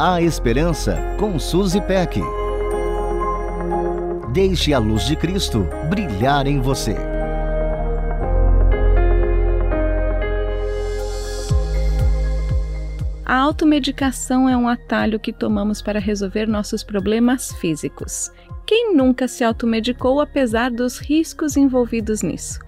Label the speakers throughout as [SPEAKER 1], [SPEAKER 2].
[SPEAKER 1] A Esperança com Suzy Peck. Deixe a luz de Cristo brilhar em você.
[SPEAKER 2] A automedicação é um atalho que tomamos para resolver nossos problemas físicos. Quem nunca se automedicou apesar dos riscos envolvidos nisso?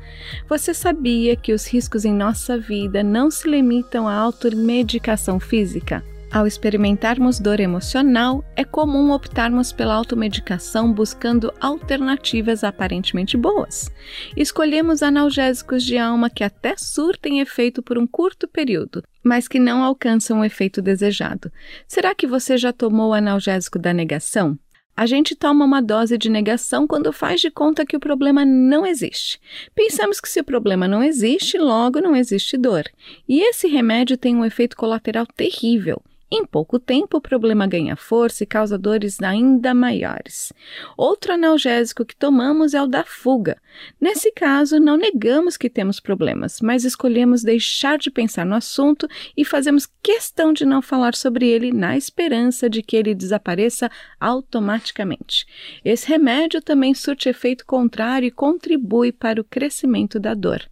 [SPEAKER 2] Você sabia que os riscos em nossa vida não se limitam à automedicação física? Ao experimentarmos dor emocional, é comum optarmos pela automedicação buscando alternativas aparentemente boas. Escolhemos analgésicos de alma que até surtem efeito por um curto período, mas que não alcançam o efeito desejado. Será que você já tomou o analgésico da negação? A gente toma uma dose de negação quando faz de conta que o problema não existe. Pensamos que se o problema não existe, logo não existe dor. E esse remédio tem um efeito colateral terrível. Em pouco tempo, o problema ganha força e causa dores ainda maiores. Outro analgésico que tomamos é o da fuga. Nesse caso, não negamos que temos problemas, mas escolhemos deixar de pensar no assunto e fazemos questão de não falar sobre ele na esperança de que ele desapareça automaticamente. Esse remédio também surte efeito contrário e contribui para o crescimento da dor.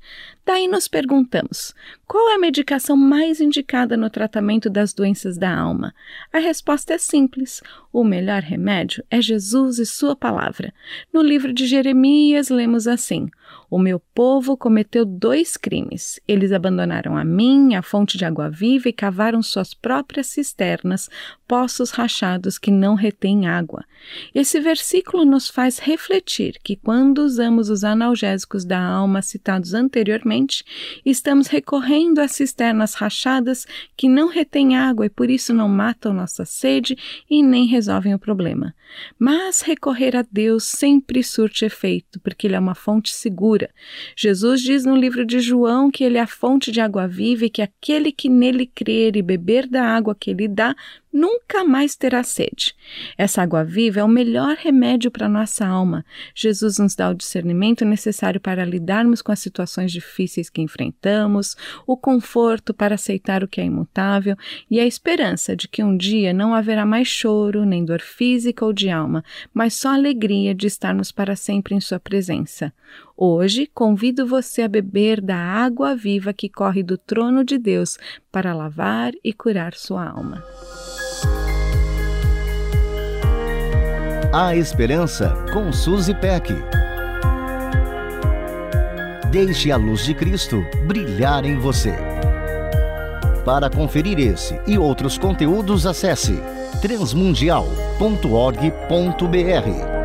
[SPEAKER 2] Daí nos perguntamos: qual é a medicação mais indicada no tratamento das doenças da alma? A resposta é simples: o melhor remédio é Jesus e Sua palavra. No livro de Jeremias, lemos assim: O meu povo cometeu dois crimes. Eles abandonaram a mim, a fonte de água viva, e cavaram suas próprias cisternas, poços rachados que não retêm água. Esse versículo nos faz refletir que, quando usamos os analgésicos da alma citados anteriormente, estamos recorrendo a cisternas rachadas que não retêm água e por isso não matam nossa sede e nem resolvem o problema. Mas recorrer a Deus sempre surte efeito, porque Ele é uma fonte segura. Jesus diz no livro de João que Ele é a fonte de água viva e que aquele que nele crer e beber da água que Ele dá nunca mais terá sede. Essa água viva é o melhor remédio para nossa alma. Jesus nos dá o discernimento necessário para lidarmos com as situações difíceis que enfrentamos, o conforto para aceitar o que é imutável e a esperança de que um dia não haverá mais choro, nem dor física ou de alma, mas só alegria de estarmos para sempre em Sua presença. Hoje, convido você a beber da água viva que corre do trono de Deus para lavar e curar sua alma.
[SPEAKER 1] A Esperança com Suzy Peck. Deixe a luz de Cristo brilhar em você. Para conferir esse e outros conteúdos, acesse transmundial.org.br.